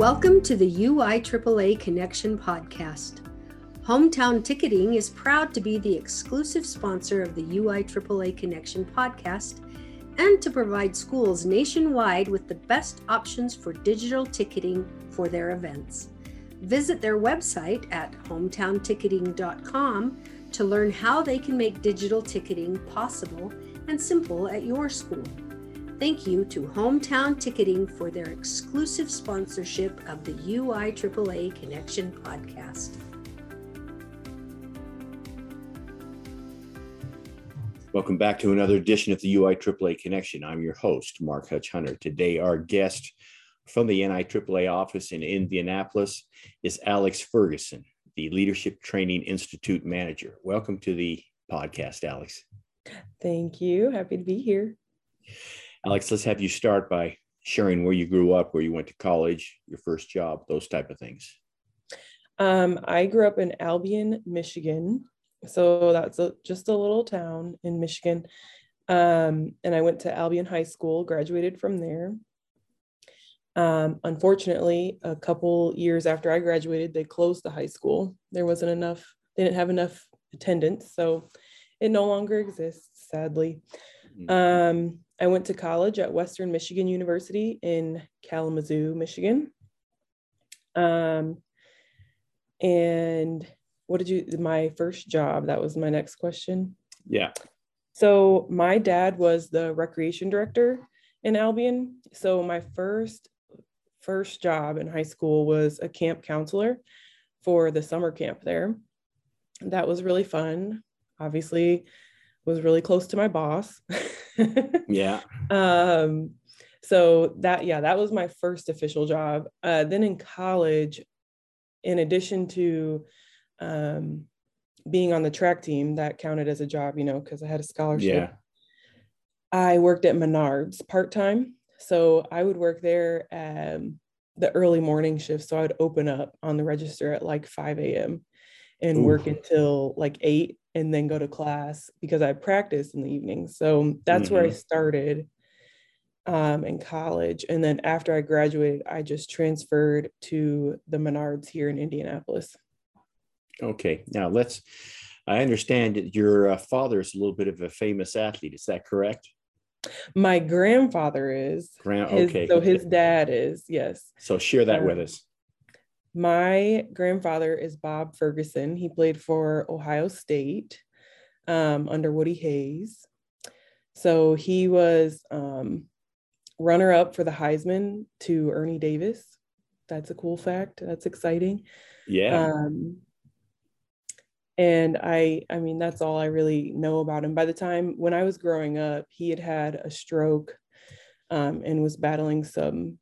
Welcome to the UI AAA Connection podcast. Hometown Ticketing is proud to be the exclusive sponsor of the UI AAA Connection podcast and to provide schools nationwide with the best options for digital ticketing for their events. Visit their website at hometownticketing.com to learn how they can make digital ticketing possible and simple at your school. Thank you to Hometown Ticketing for their exclusive sponsorship of the UI AAA Connection podcast. Welcome back to another edition of the UI AAA Connection. I'm your host, Mark Hutch Hunter. Today, our guest from the NIAAA office in Indianapolis is Alex Ferguson, the Leadership Training Institute manager. Welcome to the podcast, Alex. Thank you. Happy to be here. Alex, let's have you start by sharing where you grew up, where you went to college, your first job, those type of things. Um, I grew up in Albion, Michigan. So that's a, just a little town in Michigan. Um, and I went to Albion High School, graduated from there. Um, unfortunately, a couple years after I graduated, they closed the high school. There wasn't enough, they didn't have enough attendance. So it no longer exists, sadly. Mm-hmm. Um, I went to college at Western Michigan University in Kalamazoo, Michigan. Um, and what did you, my first job, that was my next question. Yeah. So my dad was the recreation director in Albion. So my first first job in high school was a camp counselor for the summer camp there. That was really fun. Obviously, was really close to my boss. yeah. Um, so that yeah, that was my first official job. Uh, then in college, in addition to um, being on the track team, that counted as a job, you know, because I had a scholarship. Yeah. I worked at Menards part time. So I would work there um, the early morning shift. So I would open up on the register at like 5 a.m. and Ooh. work until like 8 and then go to class because I practice in the evening. So that's mm-hmm. where I mm-hmm. started um, in college. And then after I graduated, I just transferred to the Menards here in Indianapolis. Okay. Now let's, I understand that your uh, father is a little bit of a famous athlete. Is that correct? My grandfather is. Grand, okay. so his dad is, yes. So share that um, with us. My grandfather is Bob Ferguson. He played for Ohio State um, under Woody Hayes. So he was um, runner up for the Heisman to Ernie Davis. That's a cool fact. That's exciting. Yeah. Um, and I, I mean, that's all I really know about him. By the time when I was growing up, he had had a stroke um, and was battling some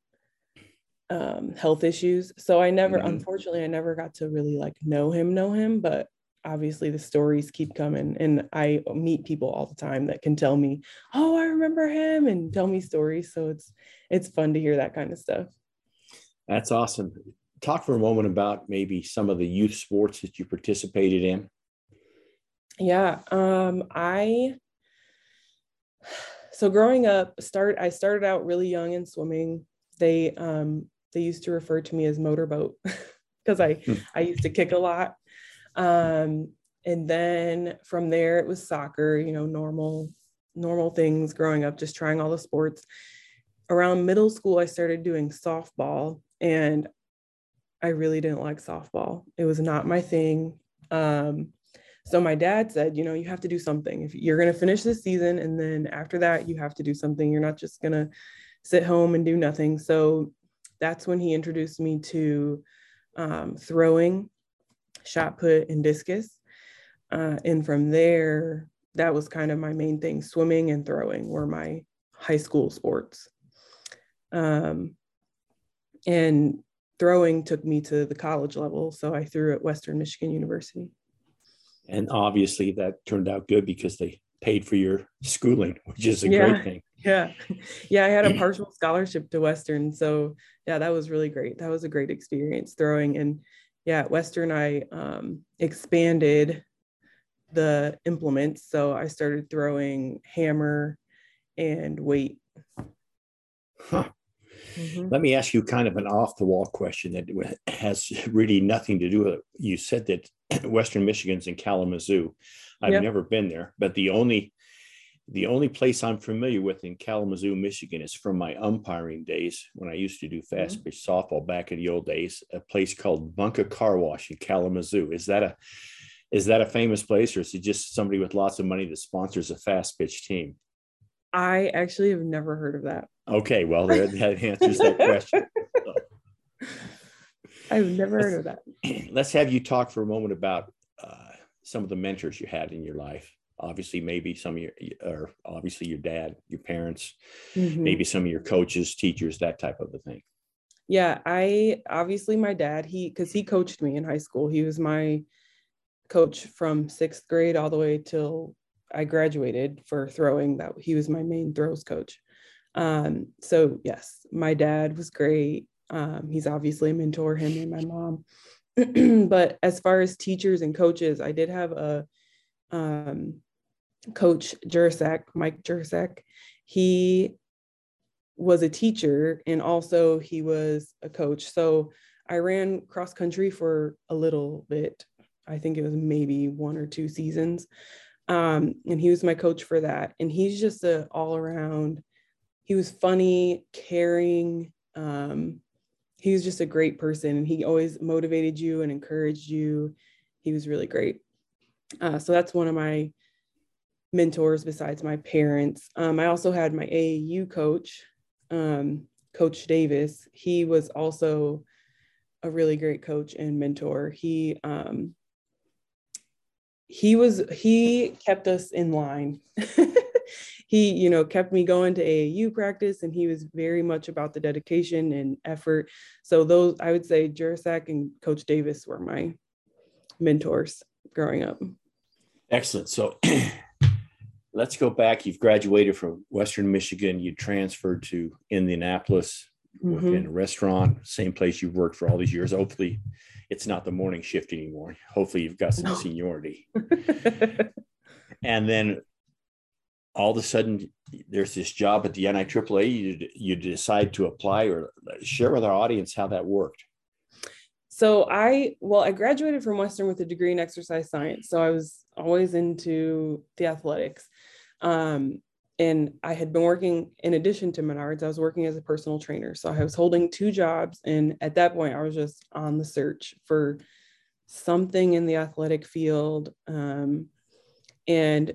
um, health issues. So I never, mm-hmm. unfortunately, I never got to really like know him, know him, but obviously the stories keep coming and I meet people all the time that can tell me, "Oh, I remember him" and tell me stories. So it's it's fun to hear that kind of stuff. That's awesome. Talk for a moment about maybe some of the youth sports that you participated in. Yeah, um I so growing up start I started out really young in swimming. They um they used to refer to me as motorboat because I hmm. I used to kick a lot. Um, and then from there it was soccer, you know, normal normal things growing up, just trying all the sports. Around middle school, I started doing softball, and I really didn't like softball. It was not my thing. Um, so my dad said, you know, you have to do something. If you're going to finish this season, and then after that, you have to do something. You're not just going to sit home and do nothing. So that's when he introduced me to um, throwing, shot put, and discus. Uh, and from there, that was kind of my main thing. Swimming and throwing were my high school sports. Um, and throwing took me to the college level. So I threw at Western Michigan University. And obviously that turned out good because they paid for your schooling, which is a yeah, great thing. Yeah. Yeah. I had a partial scholarship to Western. So yeah, that was really great. That was a great experience throwing. And yeah, at Western, I um, expanded the implements. So I started throwing hammer and weight. Huh. Mm-hmm. Let me ask you kind of an off the wall question that has really nothing to do with it. You said that Western Michigan's in Kalamazoo. I've yep. never been there, but the only the only place I'm familiar with in Kalamazoo, Michigan is from my umpiring days when I used to do fast mm-hmm. pitch softball back in the old days, a place called Bunka Car Wash in Kalamazoo. Is that a is that a famous place or is it just somebody with lots of money that sponsors a fast pitch team? I actually have never heard of that. Okay, well, that answers that question. I've never heard of that. Let's have you talk for a moment about uh, some of the mentors you had in your life. Obviously, maybe some of your, or obviously your dad, your parents, mm-hmm. maybe some of your coaches, teachers, that type of a thing. Yeah, I obviously my dad, he because he coached me in high school. He was my coach from sixth grade all the way till I graduated for throwing. That he was my main throws coach. Um, so yes, my dad was great. Um, he's obviously a mentor, him and my mom. but as far as teachers and coaches, I did have a um, coach, Jurasek, Mike Jurasek. He was a teacher and also he was a coach. So I ran cross country for a little bit. I think it was maybe one or two seasons. Um, and he was my coach for that. And he's just a all around he was funny, caring. Um, he was just a great person. And he always motivated you and encouraged you. He was really great. Uh, so that's one of my mentors besides my parents. Um, I also had my AAU coach, um, Coach Davis. He was also a really great coach and mentor. He um, he was he kept us in line. he, you know, kept me going to AAU practice and he was very much about the dedication and effort. So those, I would say Jurasek and Coach Davis were my mentors growing up. Excellent. So let's go back. You've graduated from Western Michigan. You transferred to Indianapolis, mm-hmm. in a restaurant, same place you've worked for all these years. Hopefully, it's not the morning shift anymore. Hopefully, you've got some no. seniority. and then all of a sudden there's this job at the NIAAA, you, you decide to apply or share with our audience how that worked. So I, well, I graduated from Western with a degree in exercise science. So I was always into the athletics. Um, and I had been working in addition to Menards, I was working as a personal trainer. So I was holding two jobs. And at that point, I was just on the search for something in the athletic field. Um, and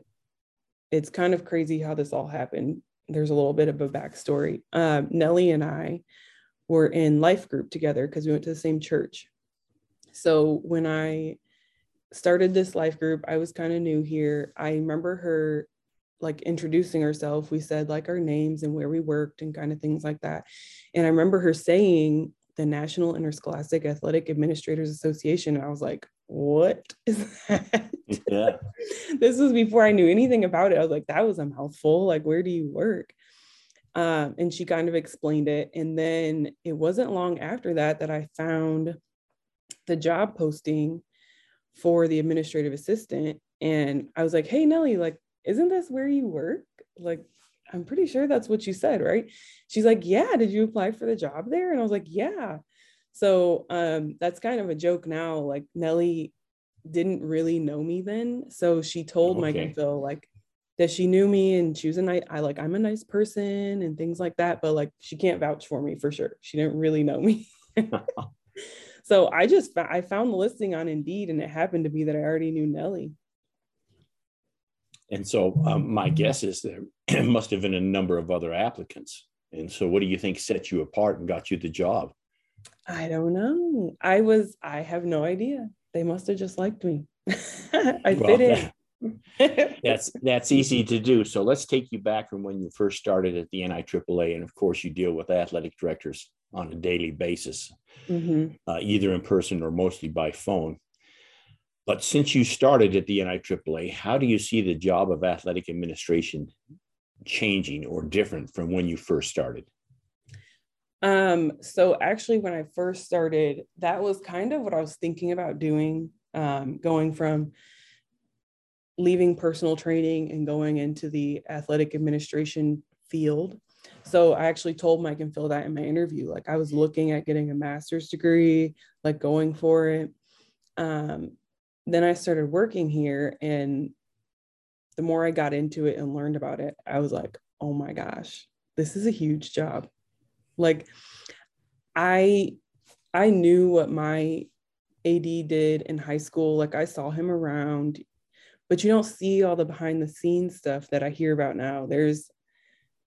it's kind of crazy how this all happened. There's a little bit of a backstory. Um, Nellie and I were in life group together because we went to the same church. So when I started this life group, I was kind of new here. I remember her like introducing herself. We said like our names and where we worked and kind of things like that. And I remember her saying the National Interscholastic Athletic Administrators Association. And I was like, what is that? Yeah. this was before I knew anything about it. I was like, that was a mouthful. Like, where do you work? Um, and she kind of explained it. And then it wasn't long after that that I found the job posting for the administrative assistant. And I was like, hey, Nellie, like, isn't this where you work? Like, I'm pretty sure that's what you said, right? She's like, yeah, did you apply for the job there? And I was like, yeah. So um, that's kind of a joke now. Like Nellie didn't really know me then. So she told okay. Mike and Phil like that she knew me and she was a nice, I like, I'm a nice person and things like that. But like, she can't vouch for me for sure. She didn't really know me. so I just, I found the listing on Indeed and it happened to be that I already knew Nellie. And so um, my guess is there must have been a number of other applicants. And so what do you think set you apart and got you the job? I don't know. I was, I have no idea. They must have just liked me. I well, fit in. that's that's easy to do. So let's take you back from when you first started at the NIAAA, and of course you deal with athletic directors on a daily basis, mm-hmm. uh, either in person or mostly by phone. But since you started at the NIAAA, how do you see the job of athletic administration changing or different from when you first started? Um, so actually, when I first started, that was kind of what I was thinking about doing, um, going from leaving personal training and going into the athletic administration field. so I actually told Mike and Phil that in my interview. Like I was looking at getting a master's degree, like going for it. Um, then I started working here, and the more I got into it and learned about it, I was like, oh my gosh, this is a huge job. Like I I knew what my AD did in high school. Like I saw him around, but you don't see all the behind the scenes stuff that I hear about now. There's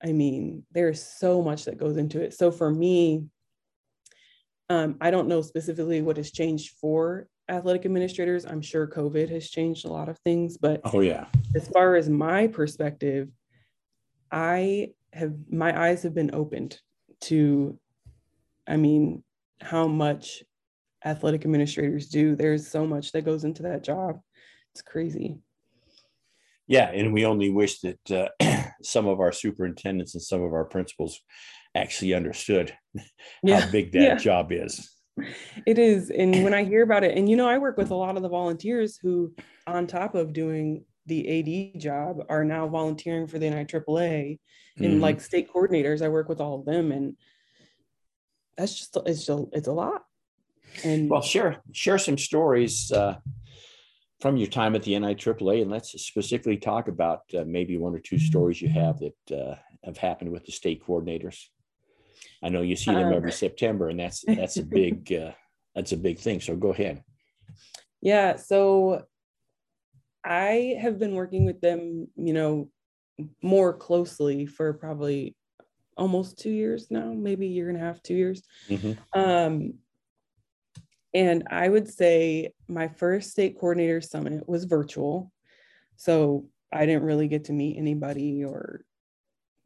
I mean, there's so much that goes into it. So for me, um, I don't know specifically what has changed for athletic administrators. I'm sure COVID has changed a lot of things, but oh yeah, as far as my perspective, I have my eyes have been opened to, I mean, how much athletic administrators do. There's so much that goes into that job. It's crazy. Yeah, and we only wish that uh, some of our superintendents and some of our principals actually understood yeah. how big that yeah. job is. It is. And when I hear about it, and you know, I work with a lot of the volunteers who, on top of doing the AD job, are now volunteering for the NIAAA and mm-hmm. like state coordinators. I work with all of them, and that's just it's just it's a lot. And well, share share some stories uh, from your time at the NIAAA, and let's specifically talk about uh, maybe one or two stories you have that uh, have happened with the state coordinators. I know you see them every um, September, and that's that's a big uh, that's a big thing. So go ahead. Yeah. So I have been working with them, you know, more closely for probably almost two years now, maybe a year and a half, two years. Mm-hmm. Um, and I would say my first state coordinator summit was virtual. So I didn't really get to meet anybody or,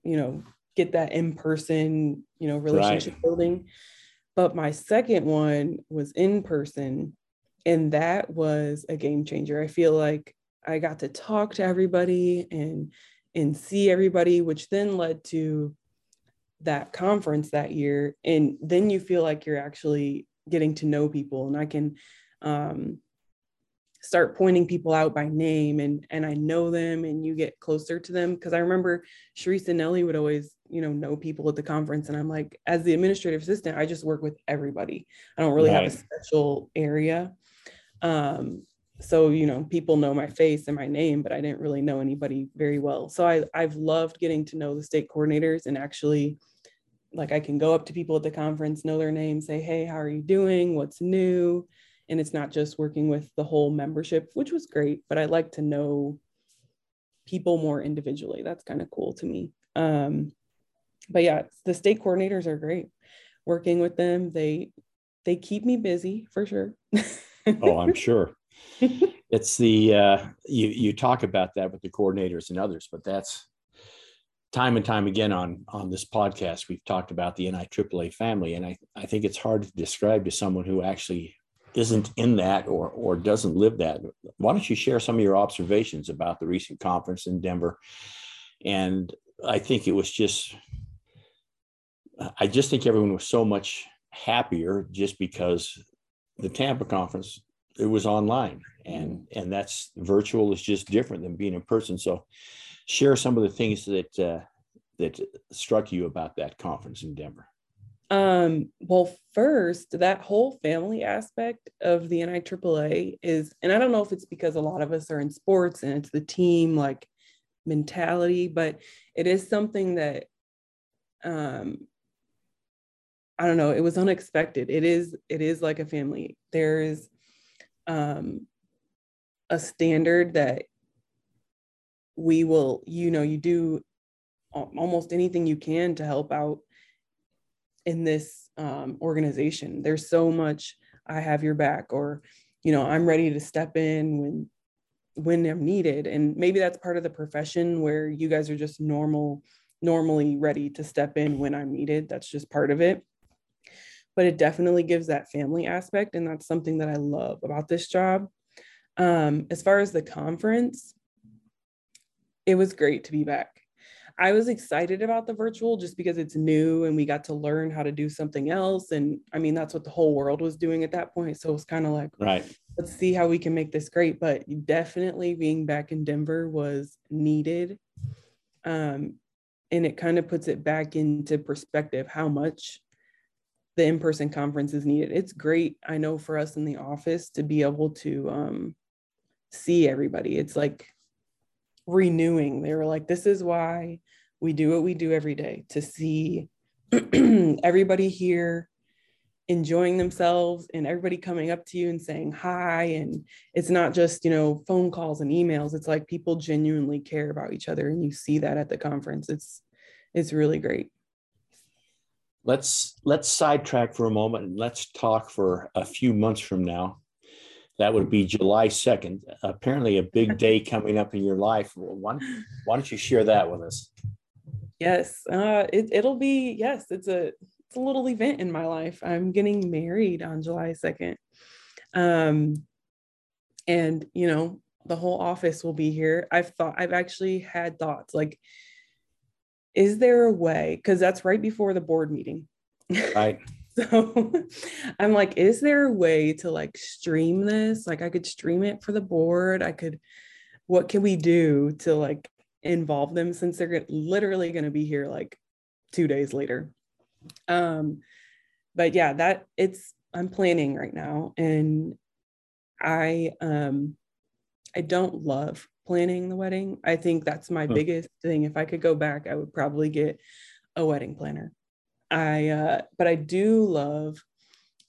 you know, get that in person, you know, relationship right. building. But my second one was in person. And that was a game changer. I feel like I got to talk to everybody and and see everybody, which then led to that conference that year. And then you feel like you're actually getting to know people and I can um, start pointing people out by name and and I know them and you get closer to them because I remember Sharice and Nellie would always you know know people at the conference and I'm like as the administrative assistant I just work with everybody I don't really right. have a special area um so you know people know my face and my name but I didn't really know anybody very well so I I've loved getting to know the state coordinators and actually like I can go up to people at the conference, know their name, say, hey, how are you doing? What's new? And it's not just working with the whole membership, which was great, but I like to know people more individually. That's kind of cool to me. Um, but yeah, the state coordinators are great. Working with them, they they keep me busy for sure. oh, I'm sure. it's the uh, you you talk about that with the coordinators and others, but that's time and time again on on this podcast we've talked about the NIAAA family and I, I think it's hard to describe to someone who actually isn't in that or or doesn't live that why don't you share some of your observations about the recent conference in Denver and I think it was just I just think everyone was so much happier just because the Tampa conference it was online and and that's virtual is just different than being in person so share some of the things that uh, that struck you about that conference in Denver. Um, well, first, that whole family aspect of the NIAAA is, and I don't know if it's because a lot of us are in sports and it's the team like mentality, but it is something that um I don't know, it was unexpected. It is, it is like a family. There is um a standard that we will, you know, you do almost anything you can to help out in this um, organization. There's so much I have your back, or you know, I'm ready to step in when when I'm needed. And maybe that's part of the profession where you guys are just normal, normally ready to step in when I'm needed. That's just part of it. But it definitely gives that family aspect, and that's something that I love about this job. Um, as far as the conference, it was great to be back. I was excited about the virtual just because it's new and we got to learn how to do something else. And I mean, that's what the whole world was doing at that point. So it was kind of like, right, let's see how we can make this great. But definitely being back in Denver was needed. Um, and it kind of puts it back into perspective how much the in-person conference is needed. It's great, I know, for us in the office to be able to um, see everybody. It's like renewing. They were like, this is why we do what we do every day to see everybody here enjoying themselves and everybody coming up to you and saying hi. And it's not just you know phone calls and emails. It's like people genuinely care about each other and you see that at the conference. It's it's really great. Let's let's sidetrack for a moment and let's talk for a few months from now. That would be july 2nd apparently a big day coming up in your life. Why, why don't you share that with us yes uh, it, it'll be yes it's a it's a little event in my life. I'm getting married on July 2nd. Um, and you know, the whole office will be here. I've thought I've actually had thoughts like, is there a way? Because that's right before the board meeting. Right. so I'm like, is there a way to like stream this? Like I could stream it for the board. I could, what can we do to like involve them since they're literally going to be here like two days later? Um, but yeah, that it's I'm planning right now, and I um I don't love planning the wedding. I think that's my biggest thing. If I could go back, I would probably get a wedding planner. I uh, but I do love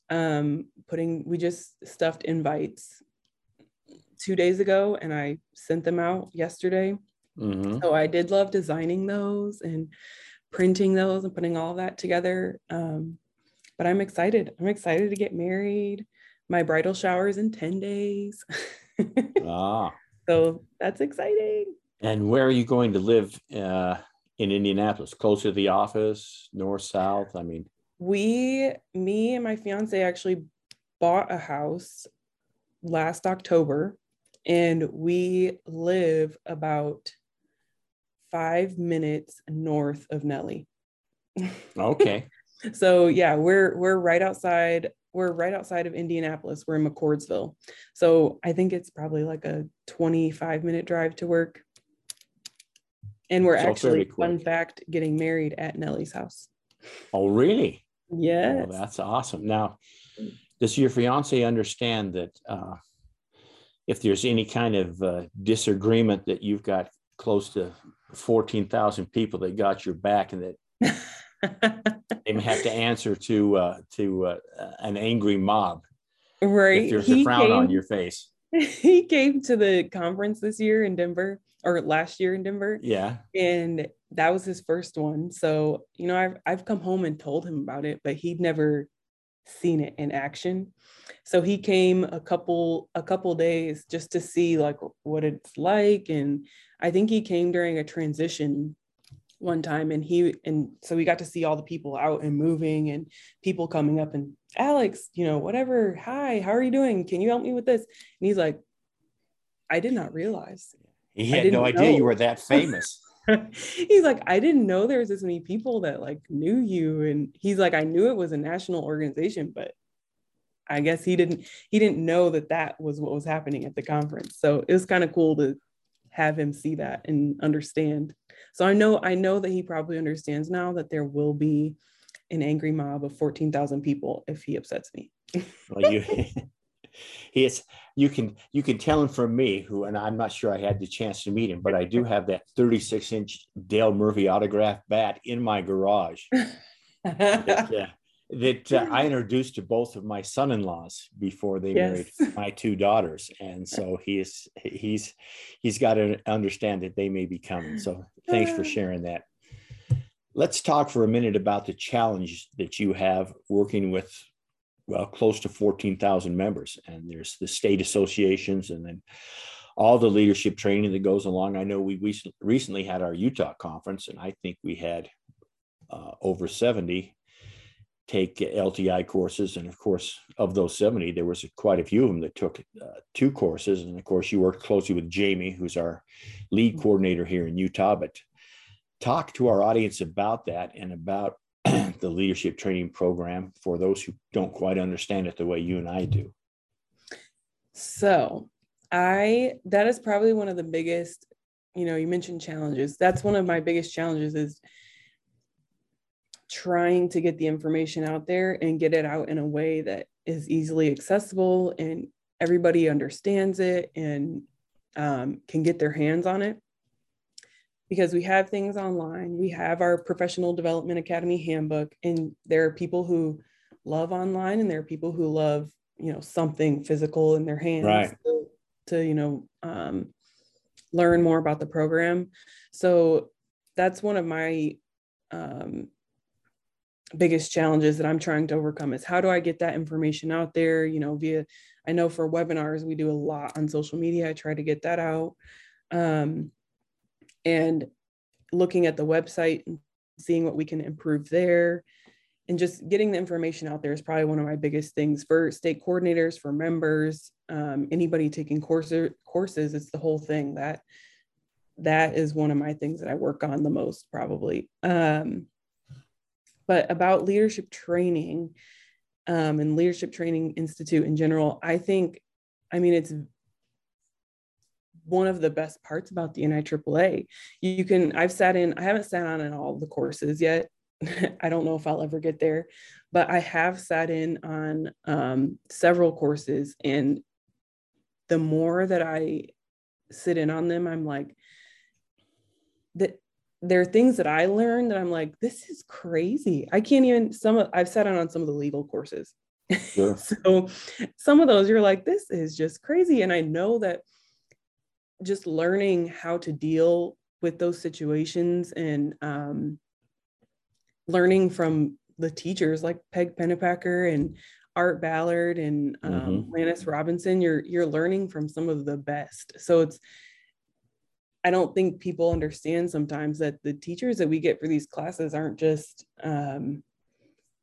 um putting we just stuffed invites two days ago and I sent them out yesterday. Mm-hmm. So I did love designing those and printing those and putting all that together. Um, but I'm excited. I'm excited to get married. My bridal shower is in 10 days. ah. So that's exciting. And where are you going to live uh, in Indianapolis? Closer to the office, north, south? I mean, we, me and my fiance actually bought a house last October and we live about five minutes north of Nellie. Okay. so yeah, we're we're right outside. We're right outside of Indianapolis. We're in McCordsville. So I think it's probably like a 25 minute drive to work. And we're actually, fun fact, getting married at Nellie's house. Oh, really? Yeah. Oh, that's awesome. Now, does your fiance understand that uh, if there's any kind of uh, disagreement that you've got close to 14,000 people that got your back and that they may have to answer to uh, to uh, an angry mob. Right. If there's he a frown came, on your face. He came to the conference this year in Denver or last year in Denver. Yeah. And that was his first one. So, you know, I've I've come home and told him about it, but he'd never seen it in action. So he came a couple a couple days just to see like what it's like and I think he came during a transition one time and he and so we got to see all the people out and moving and people coming up and Alex, you know, whatever, hi, how are you doing? Can you help me with this? And he's like, I did not realize. He had no know. idea you were that famous. he's like, I didn't know there was this many people that like knew you. And he's like, I knew it was a national organization, but I guess he didn't he didn't know that that was what was happening at the conference. So it was kind of cool to have him see that and understand. So I know I know that he probably understands now that there will be an angry mob of 14,000 people if he upsets me. well, you he is you can you can tell him from me who and I'm not sure I had the chance to meet him, but I do have that 36 inch Dale Murphy autograph bat in my garage. that, uh, that uh, I introduced to both of my son-in-laws before they yes. married my two daughters, and so he's he's he's got to understand that they may be coming. So thanks for sharing that. Let's talk for a minute about the challenge that you have working with well close to 14,000 members, and there's the state associations, and then all the leadership training that goes along. I know we recently had our Utah conference, and I think we had uh, over 70 take LTI courses. And of course, of those 70, there was quite a few of them that took uh, two courses. And of course, you worked closely with Jamie, who's our lead mm-hmm. coordinator here in Utah. But talk to our audience about that and about the leadership training program for those who don't quite understand it the way you and I do. So, I that is probably one of the biggest you know, you mentioned challenges. That's one of my biggest challenges is trying to get the information out there and get it out in a way that is easily accessible and everybody understands it and um, can get their hands on it because we have things online we have our professional development academy handbook and there are people who love online and there are people who love you know something physical in their hands right. to, to, you know um, learn more about the program so that's one of my um, biggest challenges that i'm trying to overcome is how do i get that information out there you know via i know for webinars we do a lot on social media i try to get that out um, and looking at the website and seeing what we can improve there. And just getting the information out there is probably one of my biggest things for state coordinators for members um, anybody taking courses courses. It's the whole thing that that is one of my things that i work on the most probably. Um, but about leadership training um, and leadership training institute in general i think i mean it's one of the best parts about the NIAAA. You can, I've sat in, I haven't sat on in all the courses yet. I don't know if I'll ever get there, but I have sat in on um, several courses. And the more that I sit in on them, I'm like, that there are things that I learned that I'm like, this is crazy. I can't even, some of, I've sat in on some of the legal courses. Sure. so some of those you're like, this is just crazy. And I know that just learning how to deal with those situations and um, learning from the teachers like Peg Pennepacker and Art Ballard and um, mm-hmm. Lannis Robinson, you're you're learning from some of the best. So it's I don't think people understand sometimes that the teachers that we get for these classes aren't just um,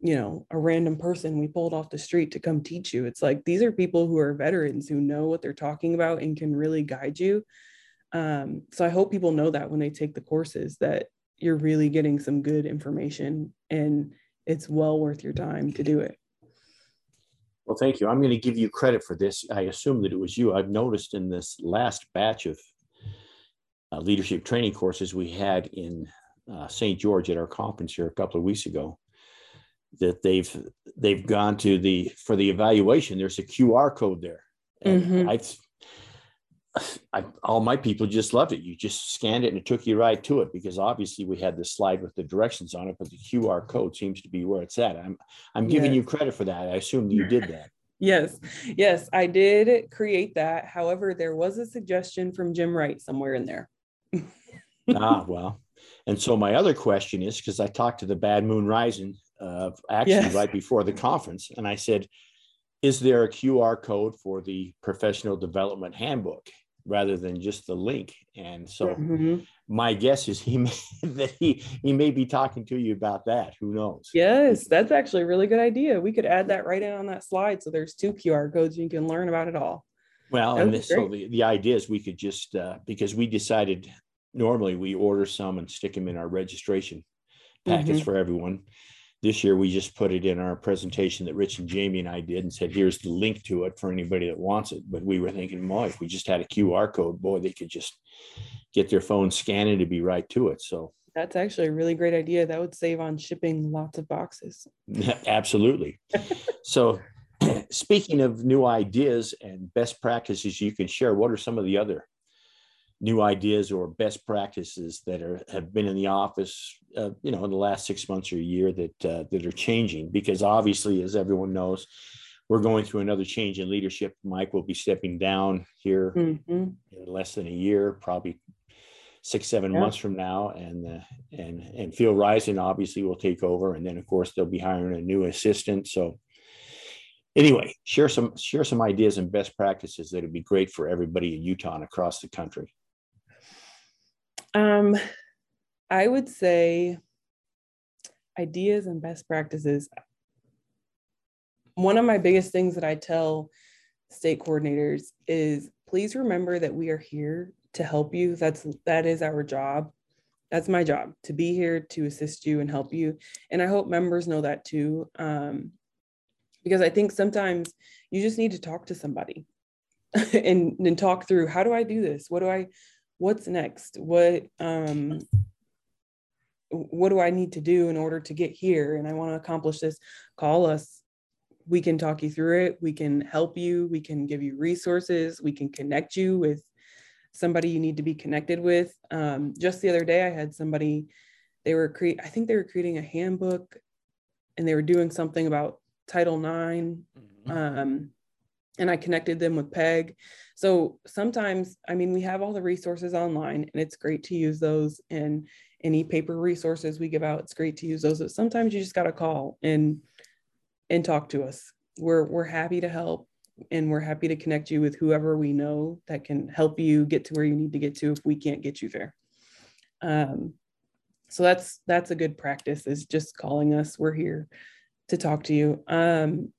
you know a random person we pulled off the street to come teach you. It's like these are people who are veterans who know what they're talking about and can really guide you. Um, so i hope people know that when they take the courses that you're really getting some good information and it's well worth your time to do it. Well thank you. I'm going to give you credit for this. I assume that it was you. I've noticed in this last batch of uh, leadership training courses we had in uh, st george at our conference here a couple of weeks ago that they've they've gone to the for the evaluation there's a qr code there. And mm-hmm. I, I all my people just loved it. You just scanned it and it took you right to it because obviously we had the slide with the directions on it but the qr code seems to be where it's at. I'm i'm giving yes. you credit for that. I assume you did that. Yes. Yes i did create that. However there was a suggestion from jim wright somewhere in there. Ah well. And so my other question is because i talked to the bad moon rising uh, actually yes. right before the conference. And I said, Is there a QR code for the professional development handbook rather than just the link? And so mm-hmm. my guess is he may, that he, he may be talking to you about that. Who knows? Yes, that's actually a really good idea. We could add that right in on that slide. So there's two QR codes you can learn about it all. Well, and this, so the, the idea is we could just, uh, because we decided normally we order some and stick them in our registration packets mm-hmm. for everyone this year we just put it in our presentation that Rich and Jamie and I did and said, here's the link to it for anybody that wants it. But we were thinking, boy, if we just had a QR code, boy, they could just get their phone scanning to be right to it. So that's actually a really great idea. That would save on shipping lots of boxes. Absolutely. so speaking of new ideas and best practices you can share, what are some of the other new ideas or best practices that are have been in the office, uh, you know, in the last six months or a year that uh, that are changing? Because obviously, as everyone knows, we're going through another change in leadership. Mike will be stepping down here mm-hmm. in less than a year, probably six seven yeah. months from now, and uh, and and Phil Rison obviously will take over, and then of course they'll be hiring a new assistant. So anyway, share some share some ideas and best practices that would be great for everybody in Utah and across the country. Um, I would say ideas and best practices. One of my biggest things that I tell state coordinators is please remember that we are here to help you. That's that is our job. That's my job to be here to assist you and help you. And I hope members know that too. Um, because I think sometimes you just need to talk to somebody and, and talk through how do I do this? What do I what's next? What um what do I need to do in order to get here? And I want to accomplish this. Call us. We can talk you through it. We can help you. We can give you resources. We can connect you with somebody you need to be connected with. Um, just the other day, I had somebody, they were create, I think they were creating a handbook and they were doing something about Title IX. Mm-hmm. Um, and I connected them with Peg. So sometimes, I mean, we have all the resources online and it's great to use those and any paper resources we give out, it's great to use those. But sometimes you just got to call and and talk to us. We're we're happy to help and we're happy to connect you with whoever we know that can help you get to where you need to get to if we can't get you there. Um, so that's that's a good practice is just calling us. We're here to talk to you. Um,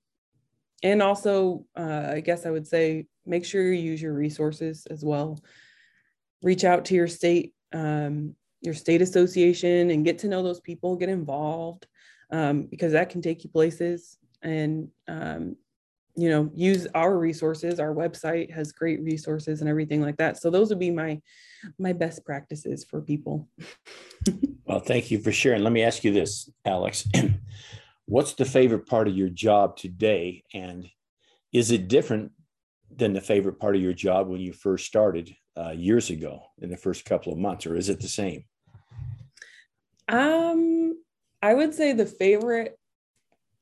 and also, uh, I guess I would say make sure you use your resources as well. Reach out to your state um, your state association and get to know those people, get involved um, because that can take you places. And um, you know, use our resources. Our website has great resources and everything like that. So those would be my my best practices for people. well, thank you for sharing. Let me ask you this, Alex. What's the favorite part of your job today? And is it different than the favorite part of your job when you first started uh, years ago in the first couple of months, or is it the same? Um, I would say the favorite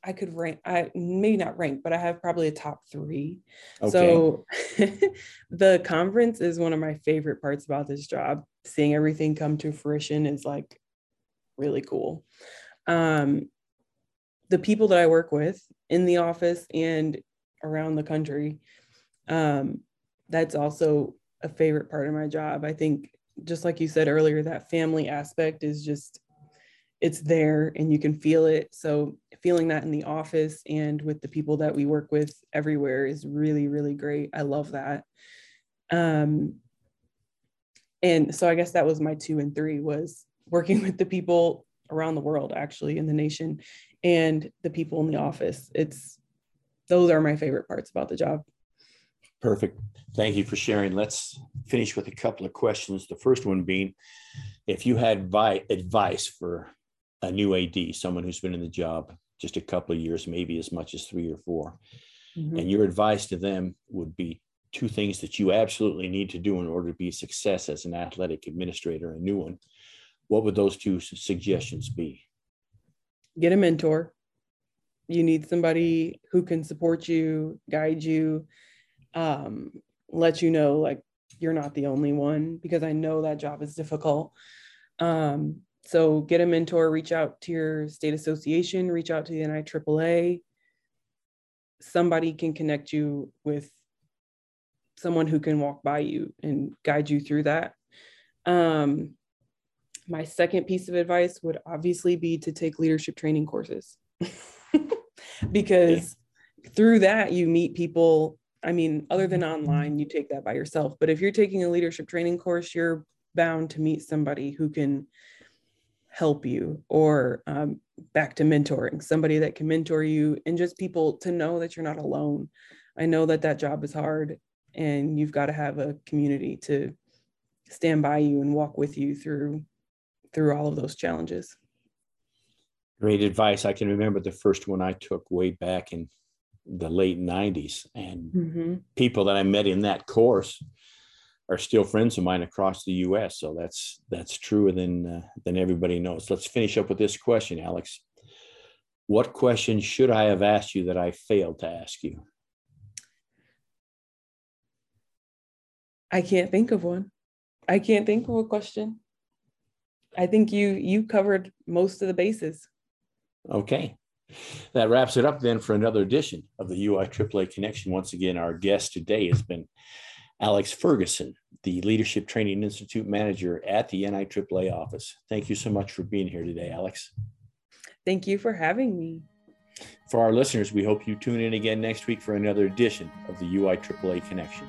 I could rank, I maybe not rank, but I have probably a top three. Okay. So the conference is one of my favorite parts about this job. Seeing everything come to fruition is like really cool. Um, the people that I work with in the office and around the country, um, that's also a favorite part of my job. I think, just like you said earlier, that family aspect is just it's there and you can feel it. So feeling that in the office and with the people that we work with everywhere is really, really great. I love that. Um, and so I guess that was my two and three was working with the people around the world, actually in the nation, and the people in the office. It's those are my favorite parts about the job. Perfect. Thank you for sharing. Let's finish with a couple of questions. The first one being if you had vi- advice for a new AD, someone who's been in the job just a couple of years, maybe as much as three or 4 mm-hmm. And your advice to them would be two things that you absolutely need to do in order to be a success as an athletic administrator, a new one. What would those two suggestions be? Get a mentor. You need somebody who can support you, guide you, um, let you know like you're not the only one because I know that job is difficult. Um, so get a mentor, reach out to your state association, reach out to the NIAAA. Somebody can connect you with someone who can walk by you and guide you through that. Um, my second piece of advice would obviously be to take leadership training courses because yeah. through that you meet people. I mean, other than online, you take that by yourself. But if you're taking a leadership training course, you're bound to meet somebody who can help you or um, back to mentoring somebody that can mentor you and just people to know that you're not alone i know that that job is hard and you've got to have a community to stand by you and walk with you through through all of those challenges great advice i can remember the first one i took way back in the late 90s and mm-hmm. people that i met in that course are still friends of mine across the U.S. So that's that's truer than uh, than everybody knows. Let's finish up with this question, Alex. What question should I have asked you that I failed to ask you? I can't think of one. I can't think of a question. I think you you covered most of the bases. Okay. That wraps it up then for another edition of the UI AAA Connection. Once again, our guest today has been Alex Ferguson, the Leadership Training Institute manager at the NIAAA office. Thank you so much for being here today, Alex. Thank you for having me. For our listeners, we hope you tune in again next week for another edition of the UI AAA Connection.